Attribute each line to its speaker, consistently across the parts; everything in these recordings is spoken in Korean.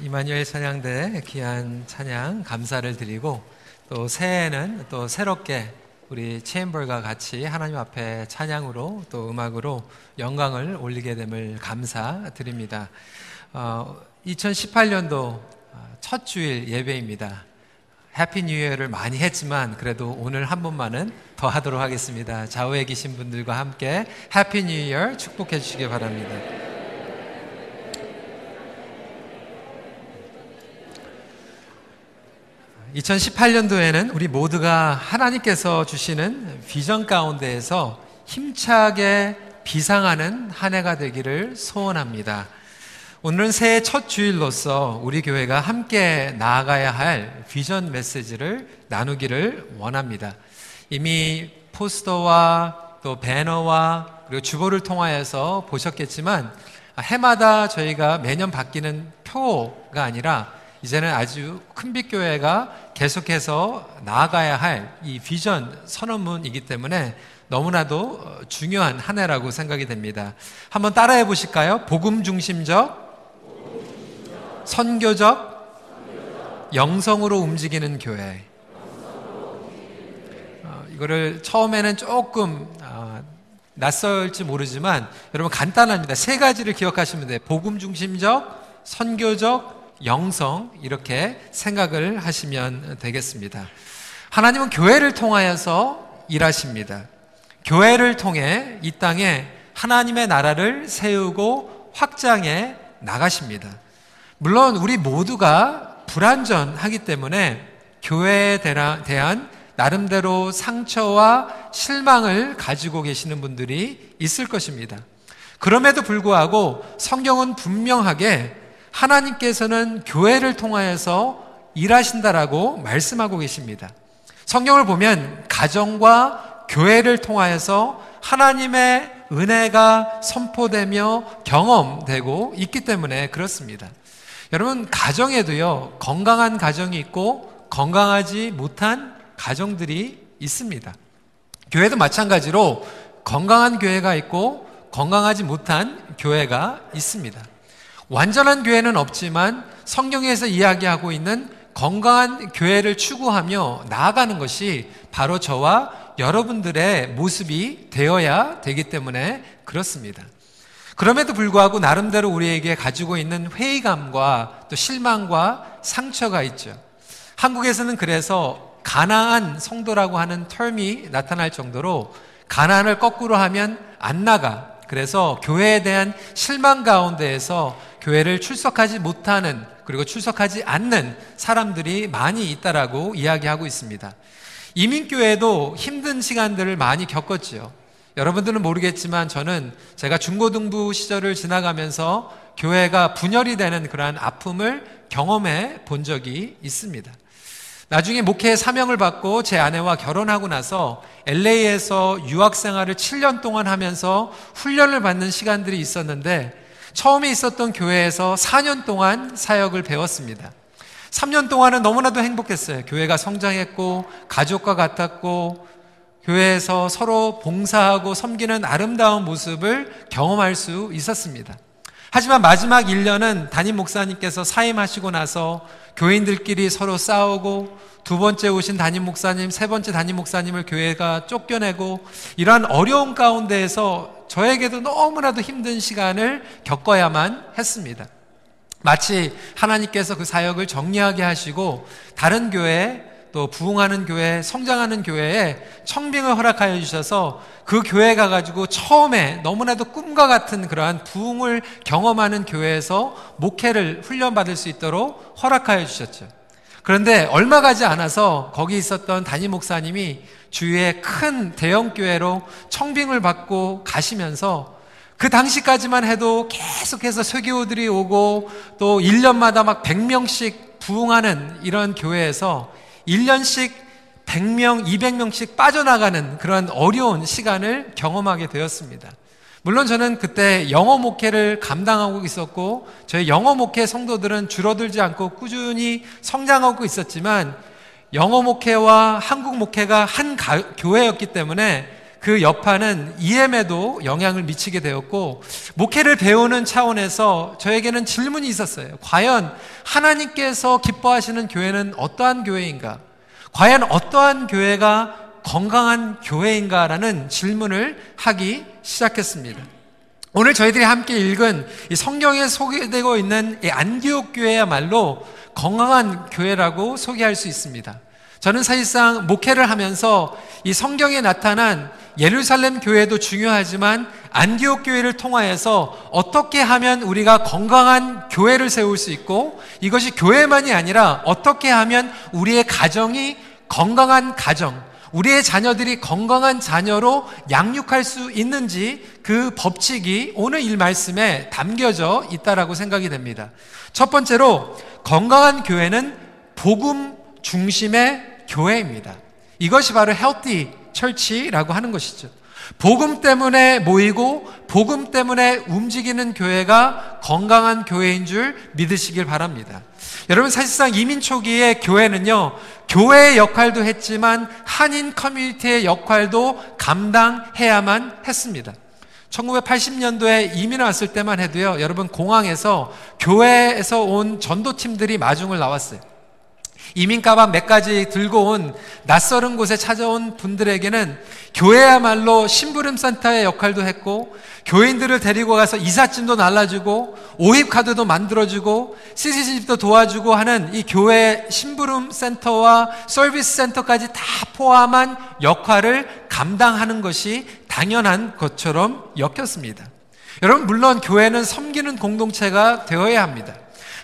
Speaker 1: 임마누엘 찬양대 귀한 찬양 감사를 드리고 또 새해에는 또 새롭게 우리 chamber과 같이 하나님 앞에 찬양으로 또 음악으로 영광을 올리게 됨을 감사드립니다. 어, 2018년도 첫 주일 예배입니다. Happy New Year를 많이 했지만 그래도 오늘 한 번만은 더 하도록 하겠습니다. 좌우에 계신 분들과 함께 Happy New Year 축복해 주시기 바랍니다. 2018년도에는 우리 모두가 하나님께서 주시는 비전 가운데에서 힘차게 비상하는 한 해가 되기를 소원합니다. 오늘은 새해 첫 주일로서 우리 교회가 함께 나아가야 할 비전 메시지를 나누기를 원합니다. 이미 포스터와 또 배너와 그리고 주보를 통하여서 보셨겠지만 해마다 저희가 매년 바뀌는 표가 아니라 이제는 아주 큰빛교회가 계속해서 나아가야 할 이 비전 선언문이기 때문에 너무나도 중요한 한 해라고 생각이 됩니다. 한번 따라해 보실까요? 복음 중심적, 선교적, 영성으로 움직이는 교회. 어, 이거를 처음에는 조금 어, 낯설지 모르지만 여러분 간단합니다. 세 가지를 기억하시면 돼요. 복음 중심적, 선교적, 영성 이렇게 생각을 하시면 되겠습니다. 하나님은 교회를 통하여서 일하십니다. 교회를 통해 이 땅에 하나님의 나라를 세우고 확장해 나가십니다. 물론 우리 모두가 불완전하기 때문에 교회에 대한 나름대로 상처와 실망을 가지고 계시는 분들이 있을 것입니다. 그럼에도 불구하고 성경은 분명하게 하나님께서는 교회를 통하여서 일하신다라고 말씀하고 계십니다. 성경을 보면 가정과 교회를 통하여서 하나님의 은혜가 선포되며 경험되고 있기 때문에 그렇습니다. 여러분, 가정에도요, 건강한 가정이 있고 건강하지 못한 가정들이 있습니다. 교회도 마찬가지로 건강한 교회가 있고 건강하지 못한 교회가 있습니다. 완전한 교회는 없지만 성경에서 이야기하고 있는 건강한 교회를 추구하며 나아가는 것이 바로 저와 여러분들의 모습이 되어야 되기 때문에 그렇습니다. 그럼에도 불구하고 나름대로 우리에게 가지고 있는 회의감과 또 실망과 상처가 있죠. 한국에서는 그래서 가나안 성도라고 하는 텀이 나타날 정도로 가난을 거꾸로 하면 안 나가. 그래서 교회에 대한 실망 가운데에서 교회를 출석하지 못하는 그리고 출석하지 않는 사람들이 많이 있다라고 이야기하고 있습니다. 이민교회도 힘든 시간들을 많이 겪었지요. 여러분들은 모르겠지만 저는 제가 중고등부 시절을 지나가면서 교회가 분열이 되는 그러한 아픔을 경험해 본 적이 있습니다. 나중에 목회 사명을 받고 제 아내와 결혼하고 나서 LA에서 유학 생활을 7년 동안 하면서 훈련을 받는 시간들이 있었는데 처음에 있었던 교회에서 4년 동안 사역을 배웠습니다. 3년 동안은 너무나도 행복했어요. 교회가 성장했고, 가족과 같았고, 교회에서 서로 봉사하고 섬기는 아름다운 모습을 경험할 수 있었습니다. 하지만 마지막 1년은 담임 목사님께서 사임하시고 나서 교인들끼리 서로 싸우고 두 번째 오신 담임 목사님, 세 번째 담임 목사님을 교회가 쫓겨내고 이러한 어려운 가운데에서 저에게도 너무나도 힘든 시간을 겪어야만 했습니다. 마치 하나님께서 그 사역을 정리하게 하시고 다른 교회 또 부흥하는 교회, 성장하는 교회에 청빙을 허락하여 주셔서 그 교회 가가지고 처음에 너무나도 꿈과 같은 그러한 부흥을 경험하는 교회에서 목회를 훈련받을 수 있도록 허락하여 주셨죠. 그런데 얼마 가지 않아서 거기 있었던 담임 목사님이 주위에 큰 대형 교회로 청빙을 받고 가시면서 그 당시까지만 해도 계속해서 설교들이 오고 또 1년마다 막 100명씩 부흥하는 이런 교회에서 1년씩 100명, 200명씩 빠져나가는 그런 어려운 시간을 경험하게 되었습니다. 물론 저는 그때 영어 목회를 감당하고 있었고 저희 영어 목회 성도들은 줄어들지 않고 꾸준히 성장하고 있었지만 영어 목회와 한국 목회가 한 가, 교회였기 때문에 그 여파는 EM에도 영향을 미치게 되었고 목회를 배우는 차원에서 저에게는 질문이 있었어요. 과연 하나님께서 기뻐하시는 교회는 어떠한 교회인가? 과연 어떠한 교회가 건강한 교회인가라는 질문을 하기 시작했습니다. 오늘 저희들이 함께 읽은 이 성경에 소개되고 있는 이 안디옥 교회야말로 건강한 교회라고 소개할 수 있습니다. 저는 사실상 목회를 하면서 이 성경에 나타난 예루살렘 교회도 중요하지만 안디옥 교회를 통하여서 어떻게 하면 우리가 건강한 교회를 세울 수 있고 이것이 교회만이 아니라 어떻게 하면 우리의 가정이 건강한 가정, 우리의 자녀들이 건강한 자녀로 양육할 수 있는지 그 법칙이 오늘 일 말씀에 담겨져 있다라고 생각이 됩니다. 첫 번째로 건강한 교회는 복음 중심의 교회입니다. 이것이 바로 healthy church라고 하는 것이죠. 복음 때문에 모이고 복음 때문에 움직이는 교회가 건강한 교회인 줄 믿으시길 바랍니다. 여러분 사실상 이민 초기에 교회는요 교회의 역할도 했지만 한인 커뮤니티의 역할도 감당해야만 했습니다. 1980년도에 이민 왔을 때만 해도요 여러분 공항에서 교회에서 온 전도팀들이 마중을 나왔어요. 이민 가방 몇 가지 들고 온 낯설은 곳에 찾아온 분들에게는 교회야말로 심부름 센터의 역할도 했고 교인들을 데리고 가서 이삿짐도 날라주고 오입 카드도 만들어주고 CCTV도 도와주고 하는 이 교회 심부름 센터와 서비스 센터까지 다 포함한 역할을 감당하는 것이 당연한 것처럼 엮였습니다. 여러분 물론 교회는 섬기는 공동체가 되어야 합니다.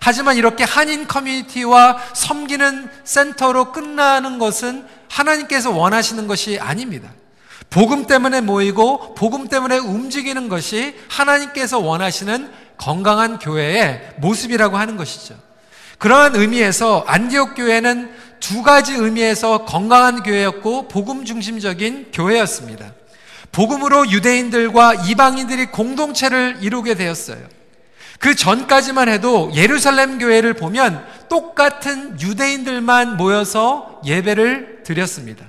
Speaker 1: 하지만 이렇게 한인 커뮤니티와 섬기는 센터로 끝나는 것은 하나님께서 원하시는 것이 아닙니다. 복음 때문에 모이고 복음 때문에 움직이는 것이 하나님께서 원하시는 건강한 교회의 모습이라고 하는 것이죠. 그러한 의미에서 안디옥 교회는 두 가지 의미에서 건강한 교회였고 복음 중심적인 교회였습니다. 복음으로 유대인들과 이방인들이 공동체를 이루게 되었어요. 그 전까지만 해도 예루살렘 교회를 보면 똑같은 유대인들만 모여서 예배를 드렸습니다.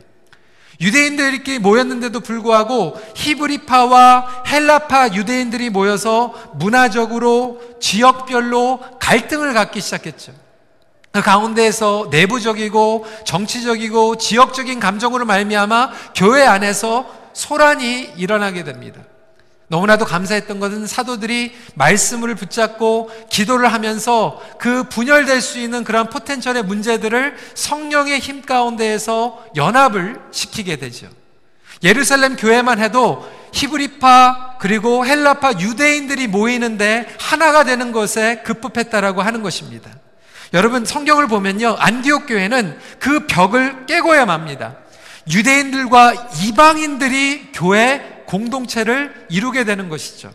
Speaker 1: 유대인들이 모였는데도 불구하고 히브리파와 헬라파 유대인들이 모여서 문화적으로 지역별로 갈등을 갖기 시작했죠. 그 가운데에서 내부적이고 정치적이고 지역적인 감정으로 말미암아 교회 안에서 소란이 일어나게 됩니다. 너무나도 감사했던 것은 사도들이 말씀을 붙잡고 기도를 하면서 그 분열될 수 있는 그런 포텐셜의 문제들을 성령의 힘 가운데에서 연합을 시키게 되죠. 예루살렘 교회만 해도 히브리파 그리고 헬라파 유대인들이 모이는데 하나가 되는 것에 급급했다라고 하는 것입니다. 여러분 성경을 보면요. 안디옥 교회는 그 벽을 깨고야 맙니다. 유대인들과 이방인들이 교회 공동체를 이루게 되는 것이죠.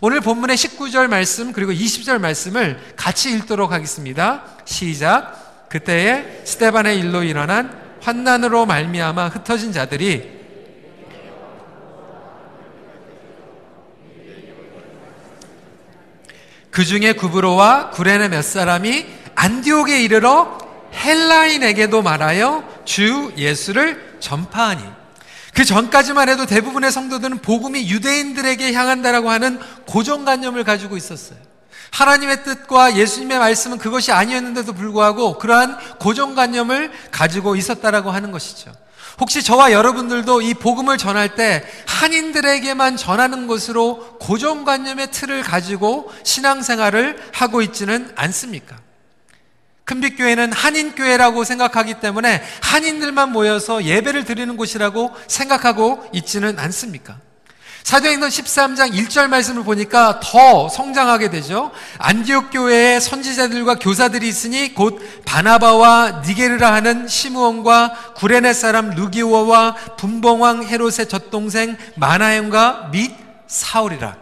Speaker 1: 오늘 본문의 19절 말씀 그리고 20절 말씀을 같이 읽도록 하겠습니다. 시작. 그때에 스테반의 일로 일어난 환난으로 말미암아 흩어진 자들이 그 중에 구브로와 구레네 몇 사람이 안디옥에 이르러 헬라인에게도 말하여 주 예수를 전파하니 그 전까지만 해도 대부분의 성도들은 복음이 유대인들에게 향한다라고 하는 고정관념을 가지고 있었어요. 하나님의 뜻과 예수님의 말씀은 그것이 아니었는데도 불구하고 그러한 고정관념을 가지고 있었다라고 하는 것이죠. 혹시 저와 여러분들도 이 복음을 전할 때 한인들에게만 전하는 것으로 고정관념의 틀을 가지고 신앙생활을 하고 있지는 않습니까? 큰빛교회는 한인교회라고 생각하기 때문에 한인들만 모여서 예배를 드리는 곳이라고 생각하고 있지는 않습니까? 사도행전 13장 1절 말씀을 보니까 더 성장하게 되죠. 안디옥 교회에 선지자들과 교사들이 있으니 곧 바나바와 니게르라 하는 시므온과 구레네 사람 루기오와 분봉왕 헤롯의 젖동생 마나형과 및 사울이라.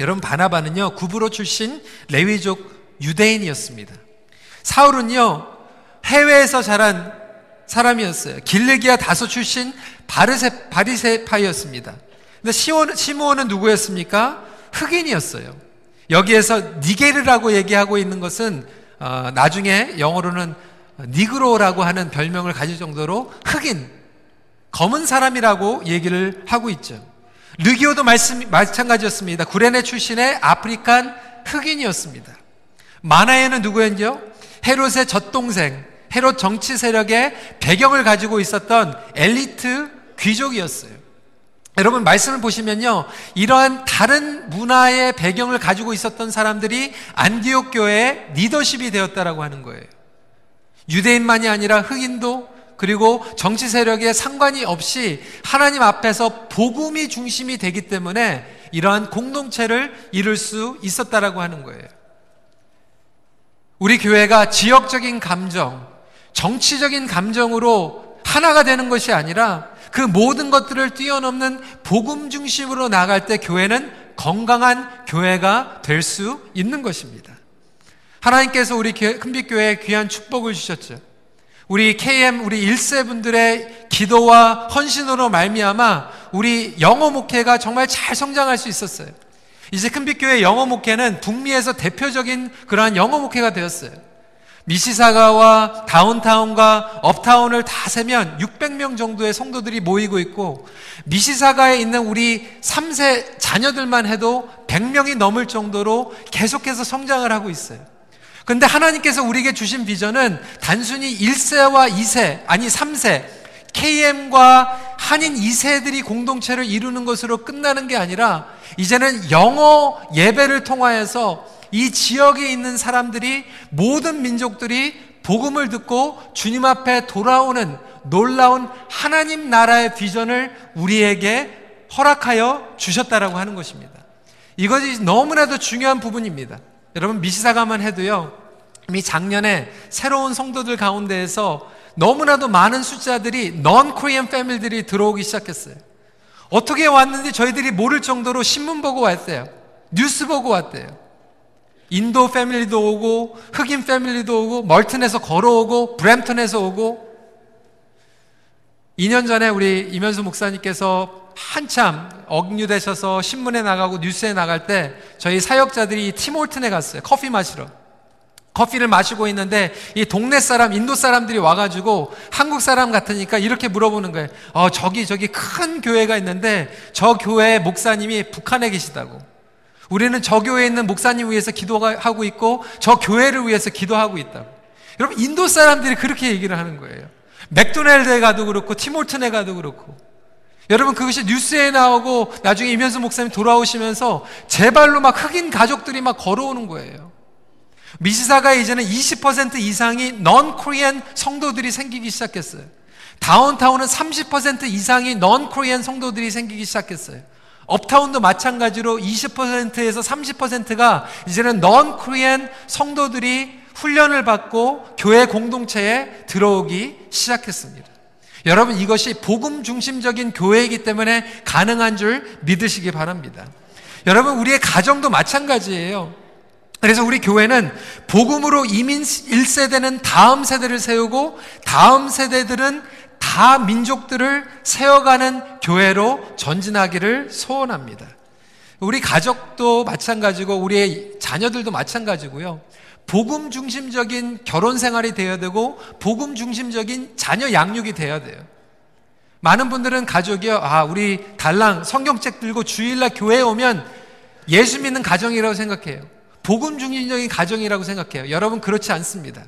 Speaker 1: 여러분 바나바는요 구브로 출신 레위족 유대인이었습니다. 사울은요, 해외에서 자란 사람이었어요. 길르기아 다소 출신 바르세, 바리세파이였습니다. 근데 시온, 시므온은 누구였습니까? 흑인이었어요. 여기에서 니게르라고 얘기하고 있는 것은 어, 나중에 영어로는 니그로라고 하는 별명을 가질 정도로 흑인 검은 사람이라고 얘기를 하고 있죠. 루기오도 말씀, 마찬가지였습니다. 구레네 출신의 African 흑인이었습니다. 마나에는 누구였죠? 헤롯의 젖동생, 헤롯 정치 세력의 배경을 가지고 있었던 엘리트 귀족이었어요. 여러분 말씀을 보시면요. 이러한 다른 문화의 배경을 가지고 있었던 사람들이 안디옥 교회의 리더십이 되었다라고 하는 거예요. 유대인만이 아니라 흑인도 그리고 정치 세력에 상관이 없이 하나님 앞에서 복음이 중심이 되기 때문에 이러한 공동체를 이룰 수 있었다라고 하는 거예요. 우리 교회가 지역적인 감정, 정치적인 감정으로 하나가 되는 것이 아니라 그 모든 것들을 뛰어넘는 복음 중심으로 나갈 때 교회는 건강한 교회가 될 수 있는 것입니다. 하나님께서 우리 큰빛교회에 귀한 축복을 주셨죠. 우리 KM 우리 1세 분들의 기도와 헌신으로 말미암아 우리 영어 목회가 정말 잘 성장할 수 있었어요. 이제 큰빛교회 영어 목회는 북미에서 대표적인 그러한 영어 목회가 되었어요. 미시사가와 다운타운과 업타운을 다 세면 600명 정도의 성도들이 모이고 있고 미시사가에 있는 우리 3세 자녀들만 해도 100명이 넘을 정도로 계속해서 성장을 하고 있어요. 근데 하나님께서 우리에게 주신 비전은 단순히 1세와 2세, 아니 3세, KM과 한인 2세들이 공동체를 이루는 것으로 끝나는 게 아니라 이제는 영어 예배를 통하여서 이 지역에 있는 사람들이 모든 민족들이 복음을 듣고 주님 앞에 돌아오는 놀라운 하나님 나라의 비전을 우리에게 허락하여 주셨다라고 하는 것입니다. 이것이 너무나도 중요한 부분입니다. 여러분 미시사가만 해도요. 이미 작년에 새로운 성도들 가운데에서 너무나도 많은 숫자들이 넌 코리안 패밀들이 들어오기 시작했어요. 어떻게 왔는지 저희들이 모를 정도로 신문 보고 왔어요. 뉴스 보고 왔대요. 인도 패밀리도 오고 흑인 패밀리도 오고 멀튼에서 걸어오고 브램턴에서 오고 2년 전에 우리 이면수 목사님께서 한참 억류되셔서 신문에 나가고 뉴스에 나갈 때 저희 사역자들이 티몰튼에 갔어요. 커피 마시러. 커피를 마시고 있는데 이 동네 사람, 인도 사람들이 와가지고 한국 사람 같으니까 이렇게 물어보는 거예요. 어, 저기, 저기 큰 교회가 있는데 저 교회 목사님이 북한에 계시다고. 우리는 저 교회에 있는 목사님 위해서 기도하고 있고 저 교회를 위해서 기도하고 있다고. 여러분, 인도 사람들이 그렇게 얘기를 하는 거예요. 맥도날드에 가도 그렇고 티몰튼에 가도 그렇고. 여러분 그것이 뉴스에 나오고 나중에 이면수 목사님 돌아오시면서 제 발로 막 흑인 가족들이 막 걸어오는 거예요. 미시사가 이제는 20% 이상이 넌 코리안 성도들이 생기기 시작했어요. 다운타운은 30% 이상이 넌 코리안 성도들이 생기기 시작했어요. 업타운도 마찬가지로 20%에서 30%가 이제는 넌 코리안 성도들이 훈련을 받고 교회 공동체에 들어오기 시작했습니다. 여러분 이것이 복음 중심적인 교회이기 때문에 가능한 줄 믿으시기 바랍니다. 여러분 우리의 가정도 마찬가지예요. 그래서 우리 교회는 복음으로 이민 1세대는 다음 세대를 세우고 다음 세대들은 다 민족들을 세워가는 교회로 전진하기를 소원합니다. 우리 가족도 마찬가지고 우리의 자녀들도 마찬가지고요. 복음 중심적인 결혼 생활이 되어야 되고 복음 중심적인 자녀 양육이 되어야 돼요. 많은 분들은 가족이요. 아, 우리 달랑 성경책 들고 주일날 교회에 오면 예수 믿는 가정이라고 생각해요. 복음 중심적인 가정이라고 생각해요. 여러분 그렇지 않습니다.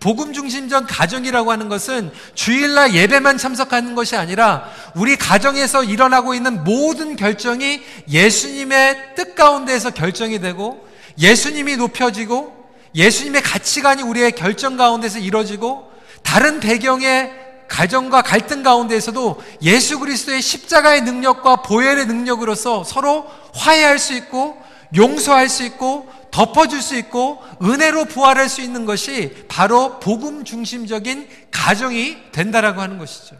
Speaker 1: 복음 중심적 가정이라고 하는 것은 주일날 예배만 참석하는 것이 아니라 우리 가정에서 일어나고 있는 모든 결정이 예수님의 뜻 가운데에서 결정이 되고 예수님이 높여지고 예수님의 가치관이 우리의 결정 가운데서 이루어지고 다른 배경의 가정과 갈등 가운데에서도 예수 그리스도의 십자가의 능력과 보혈의 능력으로서 서로 화해할 수 있고 용서할 수 있고 덮어줄 수 있고 은혜로 부활할 수 있는 것이 바로 복음 중심적인 가정이 된다라고 하는 것이죠.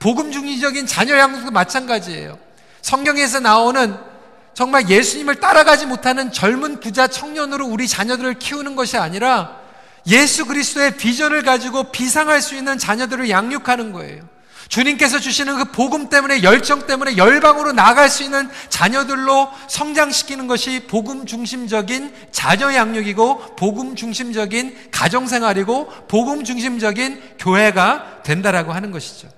Speaker 1: 복음 중심적인 자녀 양육도 마찬가지예요. 성경에서 나오는 정말 예수님을 따라가지 못하는 젊은 부자 청년으로 우리 자녀들을 키우는 것이 아니라 예수 그리스도의 비전을 가지고 비상할 수 있는 자녀들을 양육하는 거예요. 주님께서 주시는 그 복음 때문에 열정 때문에 열방으로 나갈 수 있는 자녀들로 성장시키는 것이 복음 중심적인 자녀 양육이고 복음 중심적인 가정 생활이고 복음 중심적인 교회가 된다라고 하는 것이죠.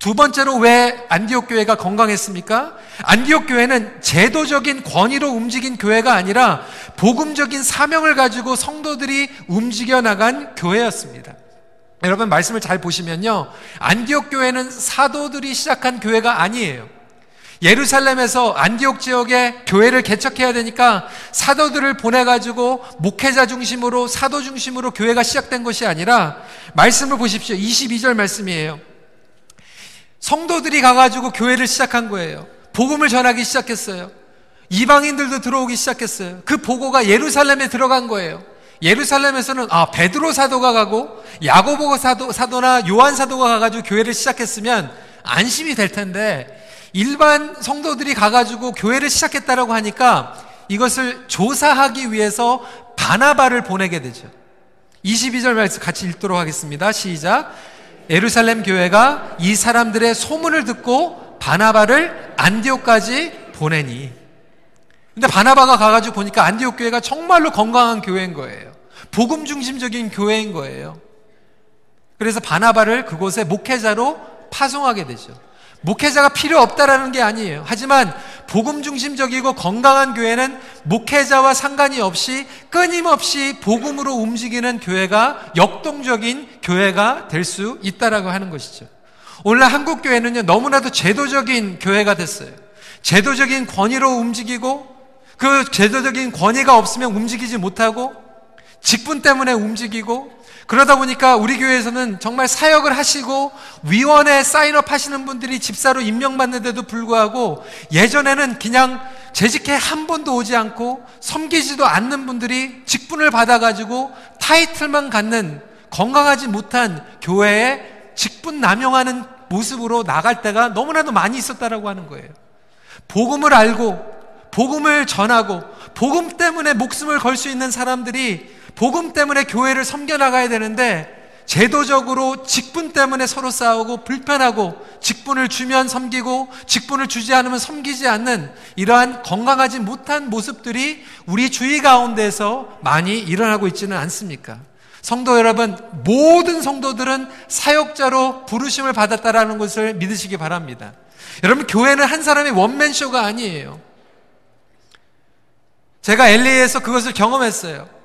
Speaker 1: 두 번째로 왜 안디옥 교회가 건강했습니까? 안디옥 교회는 제도적인 권위로 움직인 교회가 아니라 복음적인 사명을 가지고 성도들이 움직여 나간 교회였습니다. 여러분 말씀을 잘 보시면요. 안디옥 교회는 사도들이 시작한 교회가 아니에요. 예루살렘에서 안디옥 지역에 교회를 개척해야 되니까 사도들을 보내가지고 목회자 중심으로 사도 중심으로 교회가 시작된 것이 아니라 말씀을 보십시오. 22절 말씀이에요. 성도들이 가가지고 교회를 시작한 거예요. 복음을 전하기 시작했어요. 이방인들도 들어오기 시작했어요. 그 보고가 예루살렘에 들어간 거예요. 예루살렘에서는 아 베드로 사도가 가고 야고보 사도 사도나 요한 사도가 가가지고 교회를 시작했으면 안심이 될 텐데 일반 성도들이 가가지고 교회를 시작했다라고 하니까 이것을 조사하기 위해서 바나바를 보내게 되죠. 22절 말씀 같이 읽도록 하겠습니다. 시작. 예루살렘 교회가 이 사람들의 소문을 듣고 바나바를 안디옥까지 보내니. 근데 바나바가 가가지고 보니까 안디옥 교회가 정말로 건강한 교회인 거예요. 복음 중심적인 교회인 거예요. 그래서 바나바를 그곳에 목회자로 파송하게 되죠. 목회자가 필요 없다라는 게 아니에요. 하지만 복음 중심적이고 건강한 교회는 목회자와 상관이 없이 끊임없이 복음으로 움직이는 교회가 역동적인 교회가 될 수 있다라고 하는 것이죠. 오늘날 한국 교회는요 너무나도 제도적인 교회가 됐어요. 제도적인 권위로 움직이고 그 제도적인 권위가 없으면 움직이지 못하고 직분 때문에 움직이고 그러다 보니까 우리 교회에서는 정말 사역을 하시고 위원회 사인업 하시는 분들이 집사로 임명받는데도 불구하고 예전에는 그냥 재직해 한 번도 오지 않고 섬기지도 않는 분들이 직분을 받아가지고 타이틀만 갖는 건강하지 못한 교회에 직분 남용하는 모습으로 나갈 때가 너무나도 많이 있었다라고 하는 거예요. 복음을 알고 복음을 전하고 복음 때문에 목숨을 걸 수 있는 사람들이 복음 때문에 교회를 섬겨나가야 되는데 제도적으로 직분 때문에 서로 싸우고 불편하고 직분을 주면 섬기고 직분을 주지 않으면 섬기지 않는 이러한 건강하지 못한 모습들이 우리 주위 가운데서 많이 일어나고 있지는 않습니까? 성도 여러분, 모든 성도들은 사역자로 부르심을 받았다라는 것을 믿으시기 바랍니다. 여러분, 교회는 한 사람의 원맨쇼가 아니에요. 제가 LA에서 그것을 경험했어요.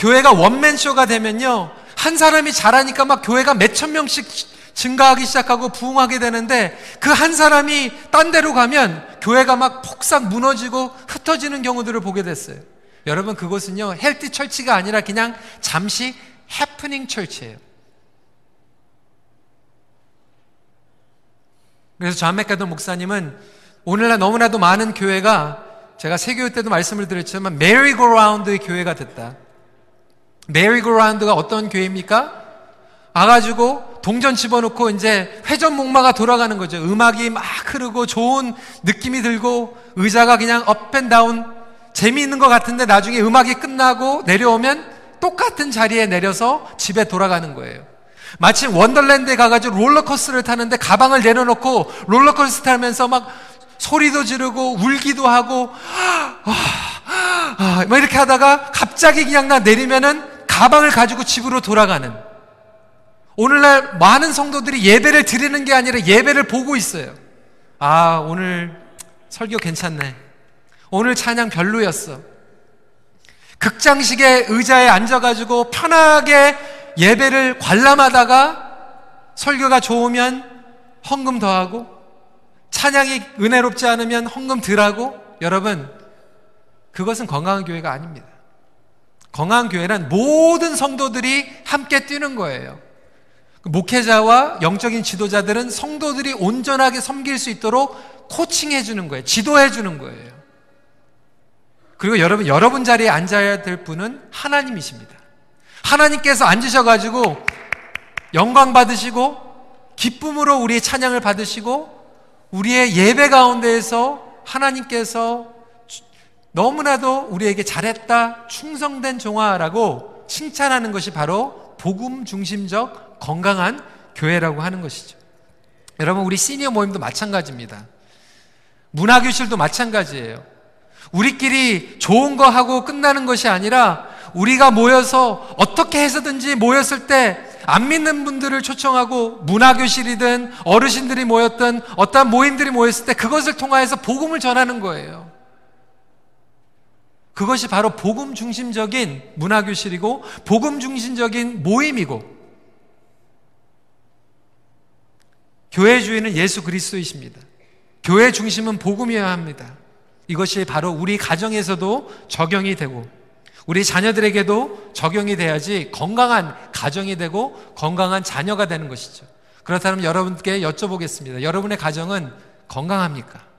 Speaker 1: 교회가 원맨쇼가 되면요. 한 사람이 잘하니까 막 교회가 몇천 명씩 증가하기 시작하고 부흥하게 되는데 그 한 사람이 딴 데로 가면 교회가 막 폭삭 무너지고 흩어지는 경우들을 보게 됐어요. 여러분 그것은요. healthy church가 아니라 그냥 잠시 happening church예요. 그래서 존 맥아더 목사님은 오늘날 너무나도 많은 교회가 제가 세교회 때도 말씀을 드렸지만 merry-go-round의 교회가 됐다. merry-go-round가 어떤 교회입니까? 와가지고 동전 집어넣고 이제 회전 목마가 돌아가는 거죠. 음악이 막 흐르고 좋은 느낌이 들고 의자가 그냥 up and down 재미있는 것 같은데 나중에 음악이 끝나고 내려오면 똑같은 자리에 내려서 집에 돌아가는 거예요. 마치 원더랜드에 가가지고 롤러코스터를 타는데 가방을 내려놓고 롤러코스터 타면서 막 소리도 지르고 울기도 하고 아, 아, 막 이렇게 하다가 갑자기 그냥 나 내리면은 가방을 가지고 집으로 돌아가는 오늘날 많은 성도들이 예배를 드리는 게 아니라 예배를 보고 있어요. 아, 오늘 설교 괜찮네. 오늘 찬양 별로였어. 극장식의 의자에 앉아가지고 편하게 예배를 관람하다가 설교가 좋으면 헌금 더하고 찬양이 은혜롭지 않으면 헌금 덜하고 여러분 그것은 건강한 교회가 아닙니다. 건강한 교회는 모든 성도들이 함께 뛰는 거예요. 그 목회자와 영적인 지도자들은 성도들이 온전하게 섬길 수 있도록 코칭해 주는 거예요. 지도해 주는 거예요. 그리고 여러분, 여러분 자리에 앉아야 될 분은 하나님이십니다. 하나님께서 앉으셔가지고 영광 받으시고 기쁨으로 우리의 찬양을 받으시고 우리의 예배 가운데에서 하나님께서 너무나도 우리에게 잘했다, 충성된 종아라고 칭찬하는 것이 바로 복음 중심적 건강한 교회라고 하는 것이죠. 여러분, 우리 시니어 모임도 마찬가지입니다. 문화교실도 마찬가지예요. 우리끼리 좋은 거 하고 끝나는 것이 아니라 우리가 모여서 어떻게 해서든지 모였을 때 안 믿는 분들을 초청하고 문화교실이든 어르신들이 모였던 어떠한 모임들이 모였을 때 그것을 통하여서 복음을 전하는 거예요. 그것이 바로 복음 중심적인 문화교실이고 복음 중심적인 모임이고 교회 주인은 예수 그리스도이십니다. 교회 중심은 복음이어야 합니다. 이것이 바로 우리 가정에서도 적용이 되고 우리 자녀들에게도 적용이 돼야지 건강한 가정이 되고 건강한 자녀가 되는 것이죠. 그렇다면 여러분께 여쭤보겠습니다. 여러분의 가정은 건강합니까?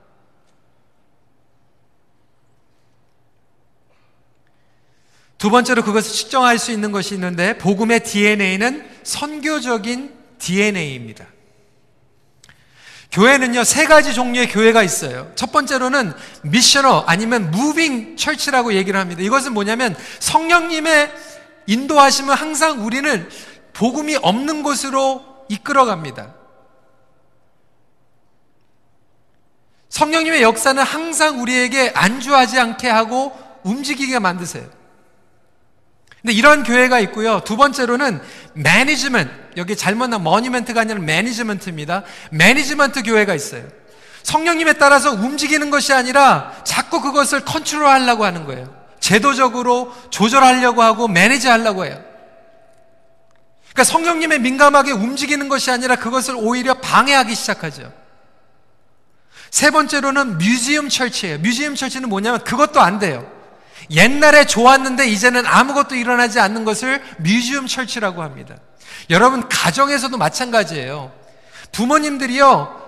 Speaker 1: 두 번째로 그것을 측정할 수 있는 것이 있는데 복음의 DNA는 선교적인 DNA입니다. 교회는요, 세 가지 종류의 교회가 있어요. 첫 번째로는 미셔너 아니면 무빙 철치라고 얘기를 합니다. 이것은 뭐냐면 성령님의 인도하심은 항상 우리는 복음이 없는 곳으로 이끌어 갑니다. 성령님의 역사는 항상 우리에게 안주하지 않게 하고 움직이게 만드세요. 근데 이런 교회가 있고요. 두 번째로는 Management. 여기 잘못 난 monument가 아니라 management입니다. management 교회가 있어요. 성령님에 따라서 움직이는 것이 아니라 자꾸 그것을 컨트롤 하려고 하는 거예요. 제도적으로 조절하려고 하고 manage 하려고 해요. 그러니까 성령님의 민감하게 움직이는 것이 아니라 그것을 오히려 방해하기 시작하죠. 세 번째로는 museum church예요. museum church는 뭐냐면 그것도 안 돼요. 옛날에 좋았는데 이제는 아무것도 일어나지 않는 것을 museum church라고 합니다. 여러분 가정에서도 마찬가지예요. 부모님들이요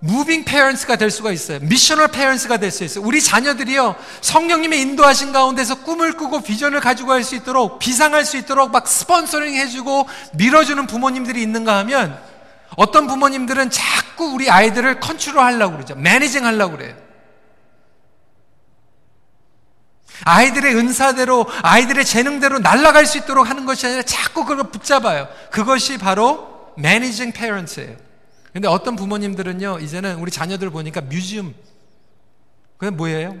Speaker 1: moving parents가 될 수가 있어요. missional parents가 될 수 있어요. 우리 자녀들이요 성령님의 인도하신 가운데서 꿈을 꾸고 비전을 가지고 갈 수 있도록 비상할 수 있도록 막 sponsoring 해주고 밀어주는 부모님들이 있는가 하면 어떤 부모님들은 자꾸 우리 아이들을 컨트롤 하려고 그러죠. managing 하려고 그래요. 아이들의 은사대로, 아이들의 재능대로 날아갈 수 있도록 하는 것이 아니라 자꾸 그걸 붙잡아요. 그것이 바로 매니징 페런트예요. 근데 어떤 부모님들은요, 이제는 우리 자녀들 보니까 뮤지엄. 그게 뭐예요?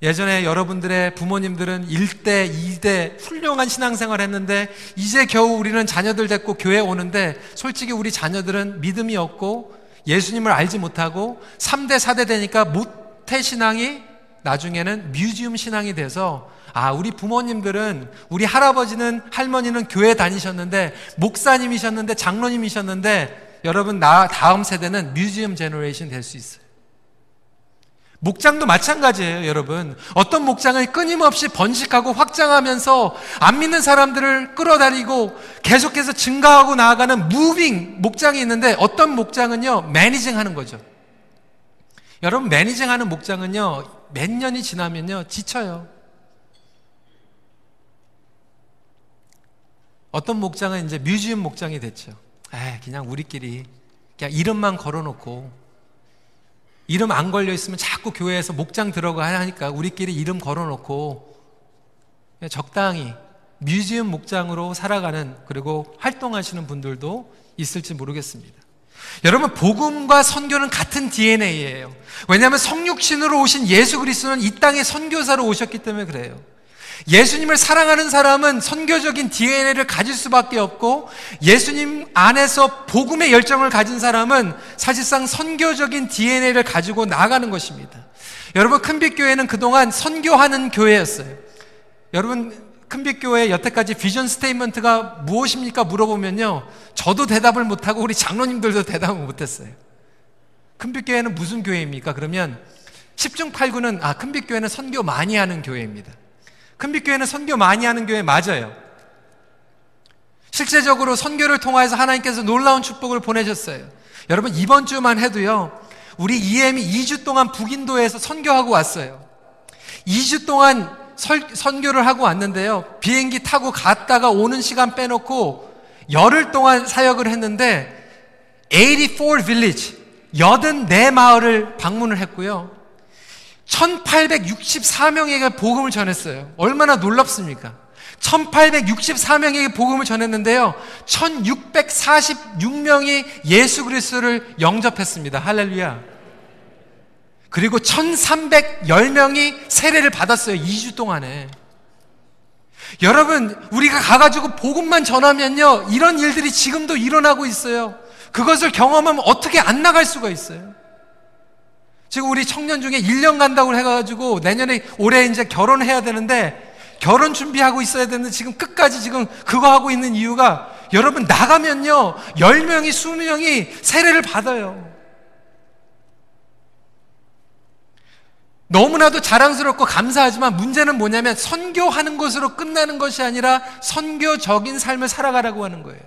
Speaker 1: 예전에 여러분들의 부모님들은 1대, 2대 훌륭한 신앙생활 했는데 이제 겨우 우리는 자녀들 데리고 교회 오는데 솔직히 우리 자녀들은 믿음이 없고 예수님을 알지 못하고 3대, 4대 되니까 모태 신앙이 나중에는 museum 신앙이 돼서 아, 우리 부모님들은 우리 할아버지는 할머니는 교회 다니셨는데 목사님이셨는데 장로님이셨는데 여러분 나 다음 세대는 museum generation 될 수 있어요. 목장도 마찬가지예요, 여러분. 어떤 목장은 끊임없이 번식하고 확장하면서 안 믿는 사람들을 끌어다니고 계속해서 증가하고 나아가는 moving 목장이 있는데 어떤 목장은요, managing 하는 거죠. 여러분, 매니징 하는 목장은요, 몇 년이 지나면요, 지쳐요. 어떤 목장은 이제 뮤지엄 목장이 됐죠. 에 그냥 우리끼리 그냥 이름만 걸어놓고 이름 안 걸려 있으면 자꾸 교회에서 목장 들어가 하니까 우리끼리 이름 걸어놓고 적당히 뮤지엄 목장으로 살아가는 그리고 활동하시는 분들도 있을지 모르겠습니다. 여러분 복음과 선교는 같은 DNA예요. 왜냐하면 성육신으로 오신 예수 그리스도는 이 땅에 선교사로 오셨기 때문에 그래요. 예수님을 사랑하는 사람은 선교적인 DNA를 가질 수밖에 없고 예수님 안에서 복음의 열정을 가진 사람은 사실상 선교적인 DNA를 가지고 나가는 것입니다. 여러분 큰빛 교회는 그동안 선교하는 교회였어요. 여러분 큰빛교회 여태까지 vision statement가 무엇입니까? 물어보면요. 저도 대답을 못하고 우리 장로님들도 대답을 못했어요. 큰빛교회는 무슨 교회입니까? 그러면 10중 8구는 아 큰빛교회는 선교 많이 하는 교회입니다. 큰빛교회는 선교 많이 하는 교회 맞아요. 실제적으로 선교를 통해서 하나님께서 놀라운 축복을 보내셨어요. 여러분 이번 주만 해도요. 우리 EM이 2주 동안 북인도에서 선교하고 왔어요. 2주 동안 설, 선교를 하고 왔는데요. 비행기 타고 갔다가 오는 시간 빼놓고 열흘 동안 사역을 했는데 84 village, 84 마을을 방문을 했고요. 1864명에게 복음을 전했어요. 얼마나 놀랍습니까? 1864명에게 복음을 전했는데요. 1646명이 예수 그리스도를 영접했습니다. 할렐루야. 그리고 1310명이 세례를 받았어요. 2주 동안에. 여러분, 우리가 가가지고 복음만 전하면요, 이런 일들이 지금도 일어나고 있어요. 그것을 경험하면 어떻게 안 나갈 수가 있어요. 지금 우리 청년 중에 1년 간다고 해가지고 내년에 올해 이제 결혼해야 되는데 결혼 준비하고 있어야 되는데 지금 끝까지 지금 그거 하고 있는 이유가 여러분 나가면요 10명이 20명이 세례를 받아요. 너무나도 자랑스럽고 감사하지만 문제는 뭐냐면 선교하는 것으로 끝나는 것이 아니라 선교적인 삶을 살아가라고 하는 거예요.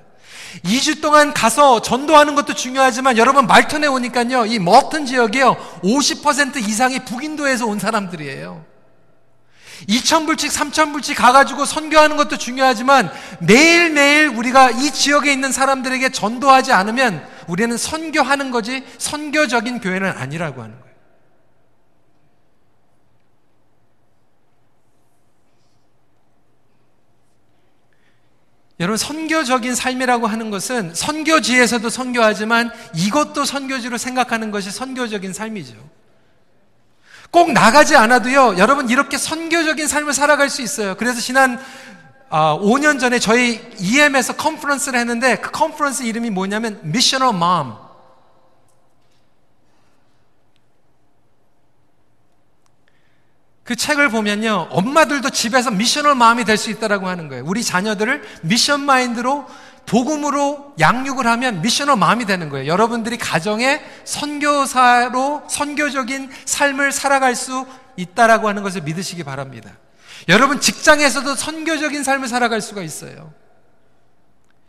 Speaker 1: 2주 동안 가서 전도하는 것도 중요하지만 여러분 말턴에 오니까요. 이 머튼 지역이요. 50% 이상이 북인도에서 온 사람들이에요. 2천불씩, 3천불씩 가가지고 선교하는 것도 중요하지만 매일매일 우리가 이 지역에 있는 사람들에게 전도하지 않으면 우리는 선교하는 거지 선교적인 교회는 아니라고 하는 거예요. 여러분 선교적인 삶이라고 하는 것은 선교지에서도 선교하지만 이것도 선교지로 생각하는 것이 선교적인 삶이죠. 꼭 나가지 않아도요. 여러분 이렇게 선교적인 삶을 살아갈 수 있어요. 그래서 지난 5년 아, 전에 저희 EM에서 컨퍼런스를 했는데 그 컨퍼런스 이름이 뭐냐면 missional mom. 그 책을 보면요. 엄마들도 집에서 missional mom이 될 수 있다라고 하는 거예요. 우리 자녀들을 mission mind로 복음으로 양육을 하면 missional mom이 되는 거예요. 여러분들이 가정에 선교사로 선교적인 삶을 살아갈 수 있다라고 하는 것을 믿으시기 바랍니다. 여러분 직장에서도 선교적인 삶을 살아갈 수가 있어요.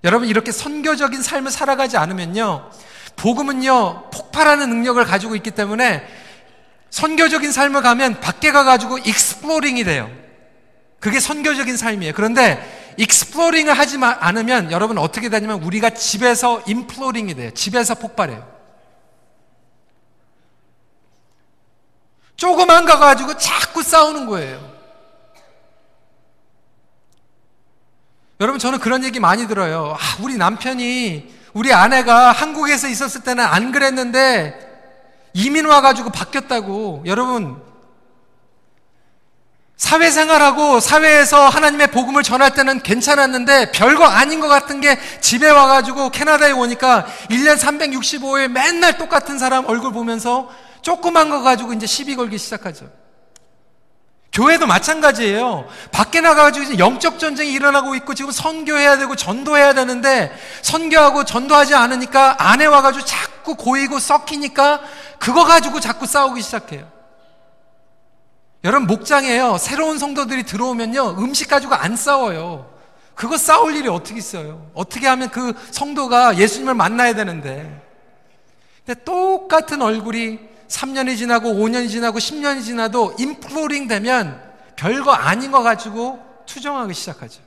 Speaker 1: 여러분 이렇게 선교적인 삶을 살아가지 않으면요. 복음은요. 폭발하는 능력을 가지고 있기 때문에 선교적인 삶을 가면 밖에 가가지고 exploding이 돼요. 그게 선교적인 삶이에요. 그런데 exploding을 하지 않으면 여러분 어떻게 되냐면 우리가 집에서 imploding이 돼요. 집에서 폭발해요. 조그만 가가지고 자꾸 싸우는 거예요. 여러분 저는 그런 얘기 많이 들어요. 아, 우리 남편이 우리 아내가 한국에서 있었을 때는 안 그랬는데 이민 와가지고 바뀌었다고. 여러분, 사회생활하고 사회에서 하나님의 복음을 전할 때는 괜찮았는데 별거 아닌 것 같은 게 집에 와가지고 캐나다에 오니까 1년 365일 맨날 똑같은 사람 얼굴 보면서 조그만 거 가지고 이제 시비 걸기 시작하죠. 교회도 마찬가지예요. 밖에 나가가지고 영적 전쟁이 일어나고 있고 지금 선교해야 되고 전도해야 되는데 선교하고 전도하지 않으니까 안에 와가지고 자꾸 고이고 썩히니까 그거 가지고 자꾸 싸우기 시작해요. 여러분 목장에요. 새로운 성도들이 들어오면요. 음식 가지고 안 싸워요. 그거 싸울 일이 어떻게 있어요? 어떻게 하면 그 성도가 예수님을 만나야 되는데. 근데 똑같은 얼굴이 3년이 지나고 5년이 지나고 10년이 지나도 인플로링 되면 별거 아닌 거 가지고 투정하기 시작하죠.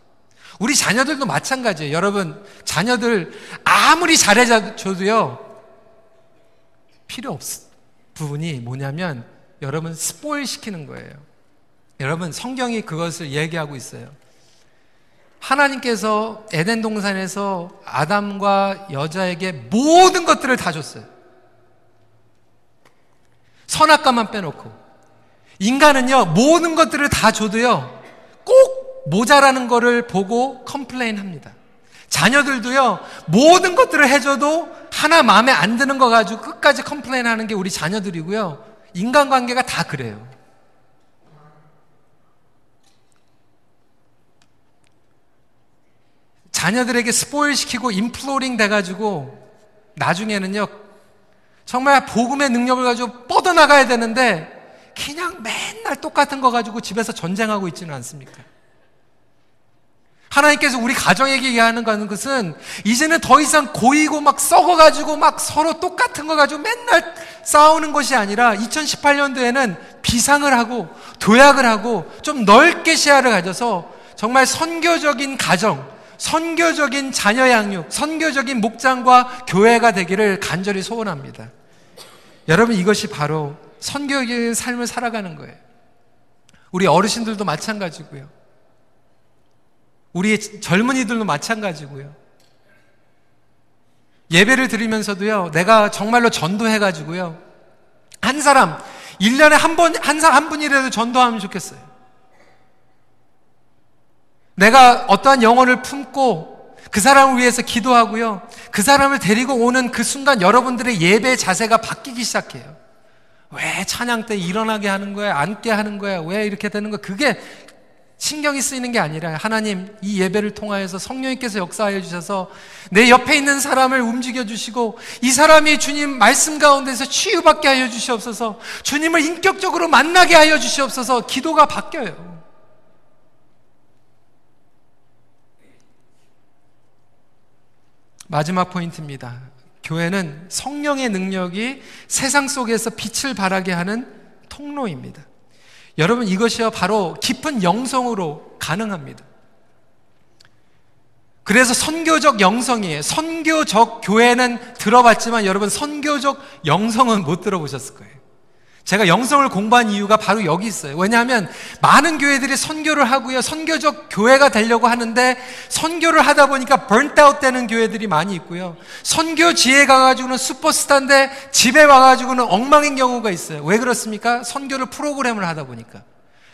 Speaker 1: 우리 자녀들도 마찬가지예요. 여러분, 자녀들 아무리 잘해줘도요, 필요 없, 부분이 뭐냐면, 여러분 spoil 시키는 거예요. 여러분, 성경이 그것을 얘기하고 있어요. 하나님께서 에덴 동산에서 아담과 여자에게 모든 것들을 다 줬어요. 선악과만 빼놓고 인간은요 모든 것들을 다 줘도요 꼭 모자라는 거를 보고 complain 합니다. 자녀들도요 모든 것들을 해줘도 하나 마음에 안 드는 거 가지고 끝까지 complain 하는 게 우리 자녀들이고요 인간관계가 다 그래요. 자녀들에게 spoil 시키고 imploding 돼가지고 나중에는요 정말 복음의 능력을 가지고 뻗어나가야 되는데 그냥 맨날 똑같은 거 가지고 집에서 전쟁하고 있지는 않습니까? 하나님께서 우리 가정에게 얘기하는 것은 이제는 더 이상 고이고 막 썩어가지고 막 서로 똑같은 거 가지고 맨날 싸우는 것이 아니라 2018년도에는 비상을 하고 도약을 하고 좀 넓게 시야를 가져서 정말 선교적인 가정, 선교적인 자녀 양육, 선교적인 목장과 교회가 되기를 간절히 소원합니다. 여러분 이것이 바로 선교적인 삶을 살아가는 거예요. 우리 어르신들도 마찬가지고요. 우리 젊은이들도 마찬가지고요. 예배를 드리면서도요, 내가 정말로 전도해가지고요, 한 사람, 1년에 한 번, 한, 한 분이라도 전도하면 좋겠어요. 내가 어떠한 영혼을 품고 그 사람을 위해서 기도하고요. 그 사람을 데리고 오는 그 순간 여러분들의 예배 자세가 바뀌기 시작해요. 왜 찬양 때 일어나게 하는 거야? 앉게 하는 거야? 왜 이렇게 되는 거야? 그게 신경이 쓰이는 게 아니라 하나님 이 예배를 통하여서 성령님께서 역사하여 주셔서 내 옆에 있는 사람을 움직여 주시고 이 사람이 주님 말씀 가운데서 치유받게 하여 주시옵소서 주님을 인격적으로 만나게 하여 주시옵소서 기도가 바뀌어요. 마지막 포인트입니다. 교회는 성령의 능력이 세상 속에서 빛을 발하게 하는 통로입니다. 여러분 이것이요 바로 깊은 영성으로 가능합니다. 그래서 선교적 영성이에요. 선교적 교회는 들어봤지만 여러분 선교적 영성은 못 들어보셨을 거예요. 제가 영성을 공부한 이유가 바로 여기 있어요. 왜냐하면 많은 교회들이 선교를 하고요. 선교적 교회가 되려고 하는데 선교를 하다 보니까 burnt out 되는 교회들이 많이 있고요. 선교지에 가가지고는 슈퍼스타인데 집에 와가지고는 엉망인 경우가 있어요. 왜 그렇습니까? 선교를 프로그램을 하다 보니까.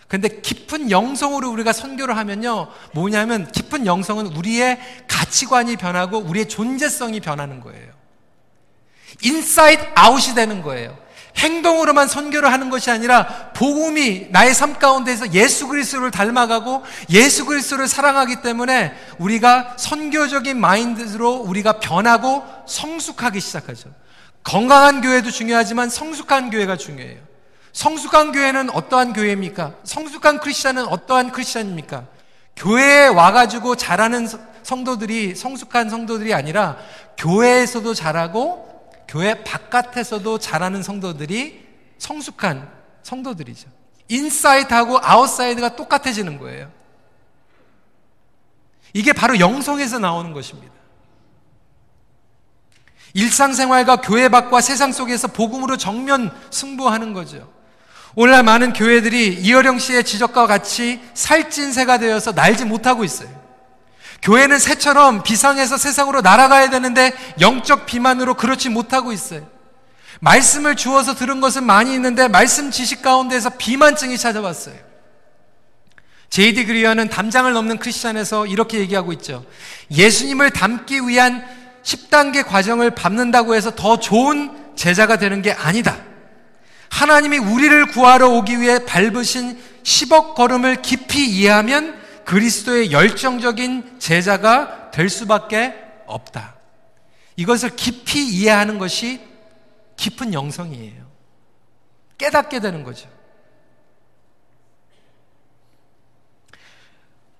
Speaker 1: 근데 깊은 영성으로 우리가 선교를 하면요. 뭐냐면 깊은 영성은 우리의 가치관이 변하고 우리의 존재성이 변하는 거예요. inside out이 되는 거예요. 행동으로만 선교를 하는 것이 아니라 복음이 나의 삶 가운데서 예수 그리스도를 닮아가고 예수 그리스도를 사랑하기 때문에 우리가 선교적인 마인드로 우리가 변하고 성숙하기 시작하죠. 건강한 교회도 중요하지만 성숙한 교회가 중요해요. 성숙한 교회는 어떠한 교회입니까? 성숙한 크리스천은 어떠한 크리스천입니까? 교회에 와가지고 자라는 성도들이 성숙한 성도들이 아니라 교회에서도 자라고 교회 바깥에서도 자라는 성도들이 성숙한 성도들이죠. inside하고 outside가 똑같아지는 거예요. 이게 바로 영성에서 나오는 것입니다. 일상생활과 교회 밖과 세상 속에서 복음으로 정면 승부하는 거죠. 오늘날 많은 교회들이 이어령 씨의 지적과 같이 살찐 새가 되어서 날지 못하고 있어요. 교회는 새처럼 비상해서 세상으로 날아가야 되는데 영적 비만으로 그렇지 못하고 있어요. 말씀을 주어서 들은 것은 많이 있는데 말씀 지식 가운데서 비만증이 찾아왔어요. 제이디 그리어는 담장을 넘는 크리스찬에서 이렇게 얘기하고 있죠. 예수님을 닮기 위한 10단계 과정을 밟는다고 해서 더 좋은 제자가 되는 게 아니다. 하나님이 우리를 구하러 오기 위해 밟으신 10억 걸음을 깊이 이해하면 그리스도의 열정적인 제자가 될 수밖에 없다. 이것을 깊이 이해하는 것이 깊은 영성이에요. 깨닫게 되는 거죠.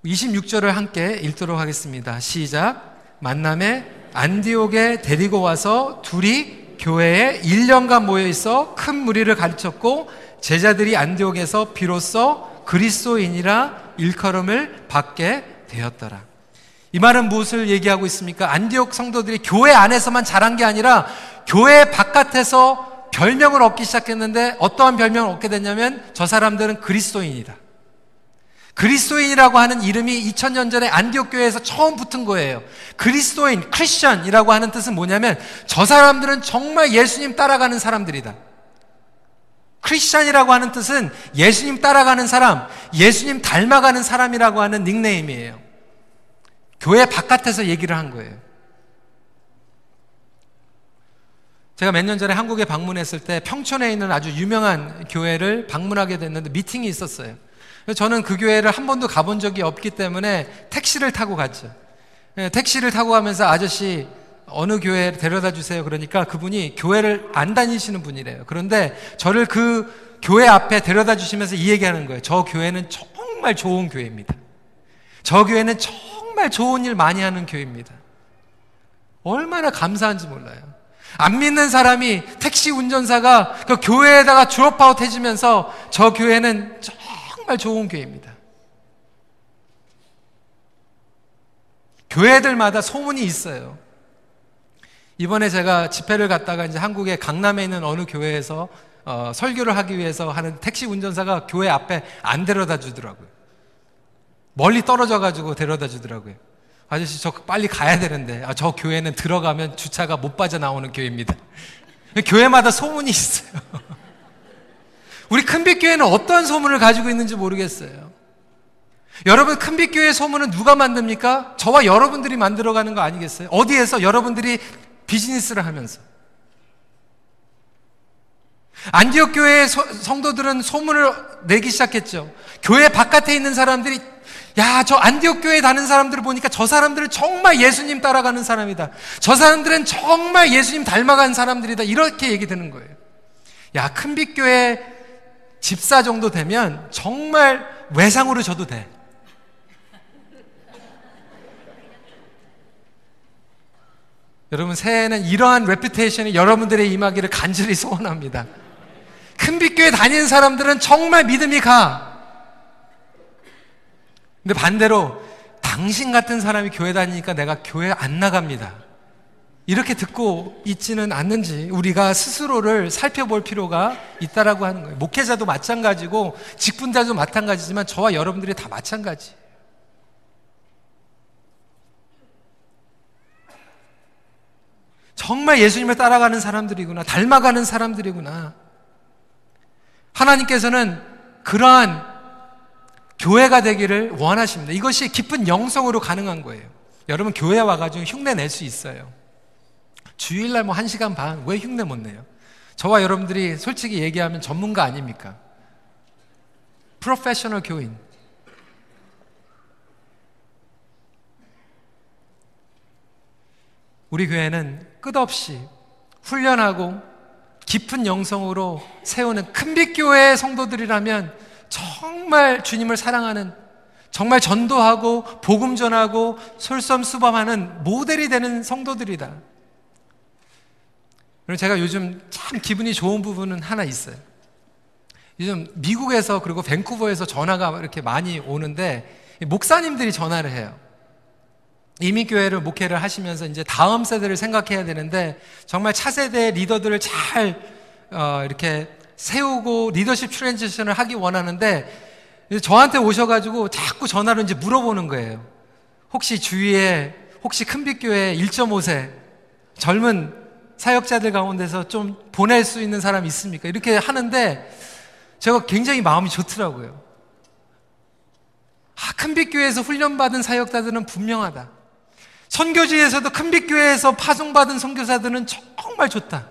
Speaker 1: 26절을 함께 읽도록 하겠습니다. 시작. 만남에 안디옥에 데리고 와서 둘이 교회에 1년간 모여 있어 큰 무리를 가르쳤고 제자들이 안디옥에서 비로소 그리스도인이라 일컬음을 받게 되었더라. 이 말은 무엇을 얘기하고 있습니까? 안디옥 성도들이 교회 안에서만 자란 게 아니라 교회 바깥에서 별명을 얻기 시작했는데 어떠한 별명을 얻게 됐냐면 저 사람들은 그리스도인이다. 그리스도인이라고 하는 이름이 2000년 전에 안디옥 교회에서 처음 붙은 거예요. 그리스도인, 크리스천이라고 하는 뜻은 뭐냐면 저 사람들은 정말 예수님 따라가는 사람들이다. 크리스찬이라고 하는 뜻은 예수님 따라가는 사람, 예수님 닮아가는 사람이라고 하는 닉네임이에요. 교회 바깥에서 얘기를 한 거예요. 제가 몇 년 전에 한국에 방문했을 때 평촌에 있는 아주 유명한 교회를 방문하게 됐는데 미팅이 있었어요. 저는 그 교회를 한 번도 가본 적이 없기 때문에 택시를 타고 갔죠. 예, 택시를 타고 가면서 아저씨 어느 교회 데려다 주세요. 그러니까 그분이 교회를 안 다니시는 분이래요. 그런데 저를 그 교회 앞에 데려다 주시면서 이 얘기하는 거예요. 저 교회는 정말 좋은 교회입니다. 저 교회는 정말 좋은 일 많이 하는 교회입니다. 얼마나 감사한지 몰라요. 안 믿는 사람이 택시 운전사가 그 교회에다가 드롭아웃 해주면서 저 교회는 정말 좋은 교회입니다. 교회들마다 소문이 있어요. 이번에 제가 집회를 갔다가 이제 한국의 강남에 있는 어느 교회에서 어, 설교를 하기 위해서 하는 택시 운전사가 교회 앞에 안 데려다 주더라고요. 멀리 떨어져 가지고 데려다 주더라고요. 아저씨 저 빨리 가야 되는데 아, 저 교회는 들어가면 주차가 못 빠져나오는 교회입니다. 교회마다 소문이 있어요. 우리 큰빛 교회는 어떤 소문을 가지고 있는지 모르겠어요. 여러분 큰빛교회 소문은 누가 만듭니까? 저와 여러분들이 만들어가는 거 아니겠어요? 어디에서 여러분들이 비즈니스를 하면서 안디옥 교회 성도들은 소문을 내기 시작했죠. 교회 바깥에 있는 사람들이 야, 저 안디옥 교회 다니는 사람들을 보니까 저 사람들은 정말 예수님 따라가는 사람이다. 저 사람들은 정말 예수님 닮아간 사람들이다. 이렇게 얘기 되는 거예요. 야, 큰빛 교회 집사 정도 되면 정말 외상으로 줘도 돼. 여러분 새해에는 이러한 reputation이 여러분들의 임하기를 간절히 소원합니다. 큰 빛교회 다니는 사람들은 정말 믿음이 가. 근데 반대로 당신 같은 사람이 교회 다니니까 내가 교회 안 나갑니다. 이렇게 듣고 있지는 않는지 우리가 스스로를 살펴볼 필요가 있다라고 하는 거예요. 목회자도 마찬가지고 직분자도 마찬가지지만 저와 여러분들이 다 마찬가지. 정말 예수님을 따라가는 사람들이구나. 닮아가는 사람들이구나. 하나님께서는 그러한 교회가 되기를 원하십니다. 이것이 깊은 영성으로 가능한 거예요. 여러분 교회 와가지고 흉내 낼 수 있어요. 주일날 뭐한 시간 반 왜 흉내 못 내요? 저와 여러분들이 솔직히 얘기하면 전문가 아닙니까? 프로페셔널 교인. 우리 교회는 끝없이 훈련하고 깊은 영성으로 세우는 큰빛교회 성도들이라면 정말 주님을 사랑하는 정말 전도하고 복음 전하고 솔선수범하는 모델이 되는 성도들이다. 그리고 제가 요즘 참 기분이 좋은 부분은 하나 있어요. 요즘 미국에서 그리고 밴쿠버에서 전화가 이렇게 많이 오는데 목사님들이 전화를 해요. 이민교회를 목회를 하시면서 이제 다음 세대를 생각해야 되는데 정말 차세대 리더들을 잘 어, 이렇게 세우고 리더십 트랜지션을 하기 원하는데 저한테 오셔가지고 자꾸 전화로 이제 물어보는 거예요. 혹시 주위에 혹시 큰빛교회 1.5세 젊은 사역자들 가운데서 좀 보낼 수 있는 사람 있습니까? 이렇게 하는데 제가 굉장히 마음이 좋더라고요. 아, 큰빛교회에서 훈련받은 사역자들은 분명하다. 선교지에서도 큰빛교회에서 파송받은 선교사들은 정말 좋다.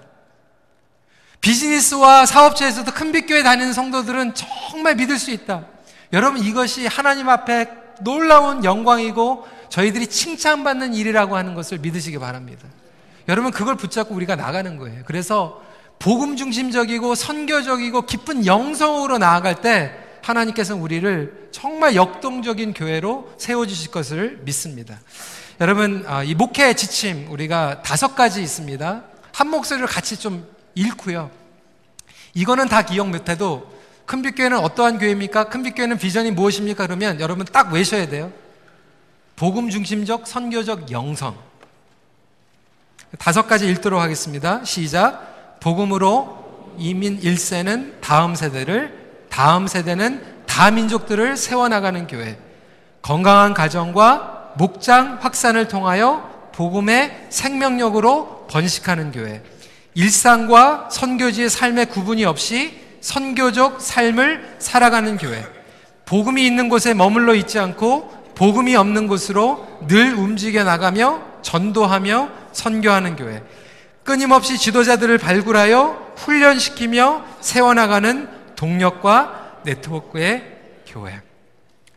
Speaker 1: 비즈니스와 사업체에서도 큰빛교회 다니는 성도들은 정말 믿을 수 있다. 여러분 이것이 하나님 앞에 놀라운 영광이고 저희들이 칭찬받는 일이라고 하는 것을 믿으시기 바랍니다. 여러분 그걸 붙잡고 우리가 나가는 거예요. 그래서 복음 중심적이고 선교적이고 깊은 영성으로 나아갈 때 하나님께서는 우리를 정말 역동적인 교회로 세워 주실 것을 믿습니다. 여러분, 아, 이 목회의 지침, 우리가 다섯 가지 있습니다. 한 목소리를 같이 좀 잃고요. 이거는 다 기억 못해도 큰빛교회는 어떠한 교회입니까? 큰빛교회는 비전이 무엇입니까? 그러면 여러분 딱 외셔야 돼요. 복음 중심적, 선교적 영성. 다섯 가지 읽도록 하겠습니다. 시작. 복음으로 이민 1세는 다음 세대를, 다음 세대는 다 민족들을 세워나가는 교회. 건강한 가정과 목장 확산을 통하여 복음의 생명력으로 번식하는 교회. 일상과 선교지의 삶의 구분이 없이 선교적 삶을 살아가는 교회. 복음이 있는 곳에 머물러 있지 않고 복음이 없는 곳으로 늘 움직여 나가며 전도하며 선교하는 교회. 끊임없이 지도자들을 발굴하여 훈련시키며 세워나가는 동력과 네트워크의 교회.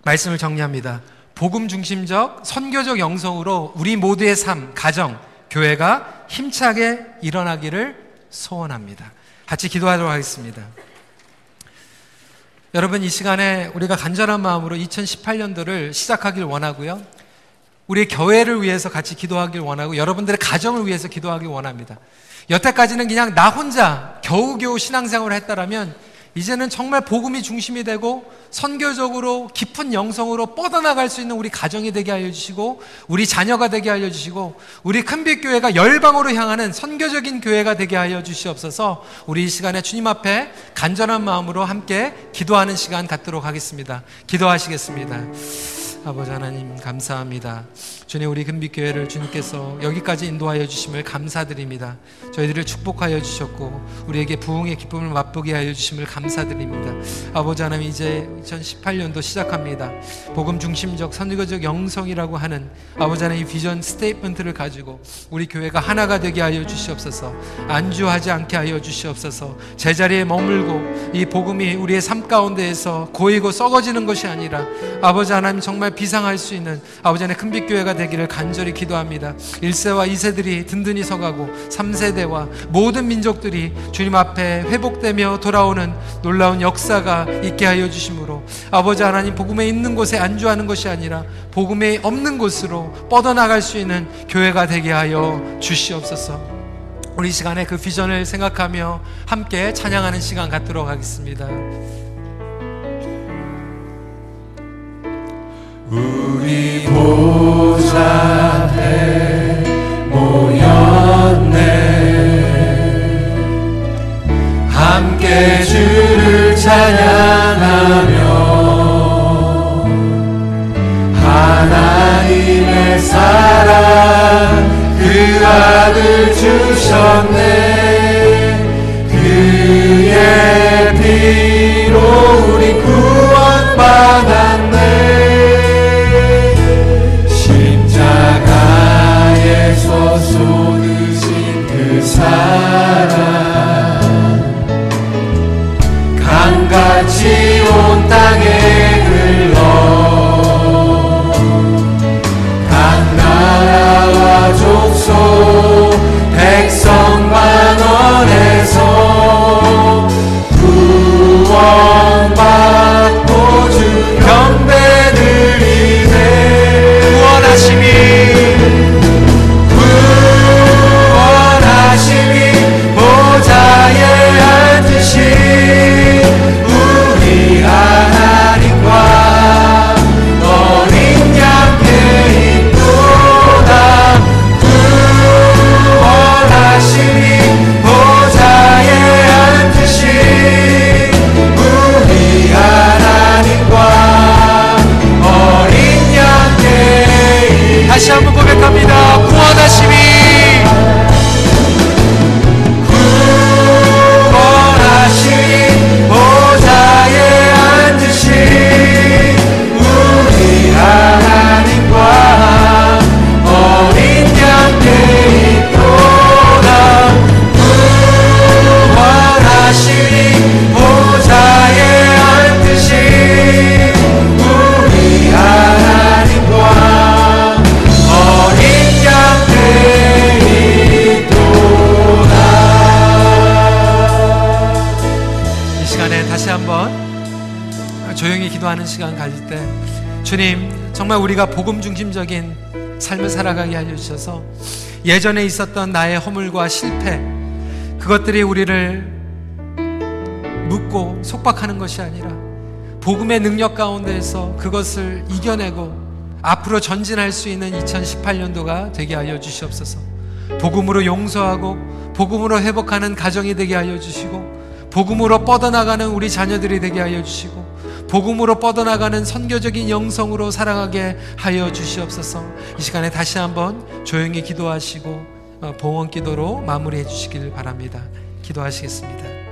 Speaker 1: 말씀을 정리합니다. 복음 중심적 선교적 영성으로 우리 모두의 삶, 가정, 교회가 힘차게 일어나기를 소원합니다. 같이 기도하도록 하겠습니다. 여러분 이 시간에 우리가 간절한 마음으로 2018년도를 시작하길 원하고요. 우리 교회를 위해서 같이 기도하길 원하고 여러분들의 가정을 위해서 기도하길 원합니다. 여태까지는 그냥 나 혼자 겨우겨우 신앙생활을 했다라면 이제는 정말 복음이 중심이 되고 선교적으로 깊은 영성으로 뻗어나갈 수 있는 우리 가정이 되게 알려 주시고 우리 자녀가 되게 알려 주시고 우리 큰빛 교회가 열방으로 향하는 선교적인 교회가 되게 하여 주시옵소서 우리 이 시간에 주님 앞에 간절한 마음으로 함께 기도하는 시간 갖도록 하겠습니다. 기도하시겠습니다. 아버지 하나님 감사합니다. 주님 우리 큰빛교회를 주님께서 여기까지 인도하여 주심을 감사드립니다. 저희들을 축복하여 주셨고 우리에게 부흥의 기쁨을 맛보게 하여 주심을 감사드립니다. 아버지 하나님 이제 2018년도 시작합니다. 복음 중심적 선교적 영성이라고 하는 아버지 하나님 vision statement를 가지고 우리 교회가 하나가 되게 하여 주시옵소서. 안주하지 않게 하여 주시옵소서. 제자리에 머물고 이 복음이 우리의 삶 가운데에서 고이고 썩어지는 것이 아니라 아버지 하나님 정말 비상할 수 있는 아버지 하나님 큰빛 교회가 되기를 간절히 기도합니다. 1세와 2세들이 든든히 서가고 3세대와 모든 민족들이 주님 앞에 회복되며 돌아오는 놀라운 역사가 있게 하여 주심으로 아버지 하나님 복음에 있는 곳에 안주하는 것이 아니라 복음에 없는 곳으로 뻗어나갈 수 있는 교회가 되게 하여 주시옵소서. 우리 시간에 그 비전을 생각하며 함께 찬양하는 시간 갖도록 하겠습니다.
Speaker 2: 우리 보좌에 모였네. 함께 주를 찬양하며 하나님의 사랑 그 아들 주셨네 하심이
Speaker 1: 다시 한번 고백합니다. 구원하심이 정말 우리가 복음 중심적인 삶을 살아가게 하여 주셔서 예전에 있었던 나의 허물과 실패 그것들이 우리를 묻고 속박하는 것이 아니라 복음의 능력 가운데에서 그것을 이겨내고 앞으로 전진할 수 있는 2018년도가 되게 하여 주시옵소서. 복음으로 용서하고 복음으로 회복하는 가정이 되게 하여 주시고 복음으로 뻗어나가는 우리 자녀들이 되게 하여 주시고 복음으로 뻗어나가는 선교적인 영성으로 살아가게 하여 주시옵소서. 이 시간에 다시 한번 조용히 기도하시고 어, 봉헌 기도로 마무리해 주시길 바랍니다. 기도하시겠습니다.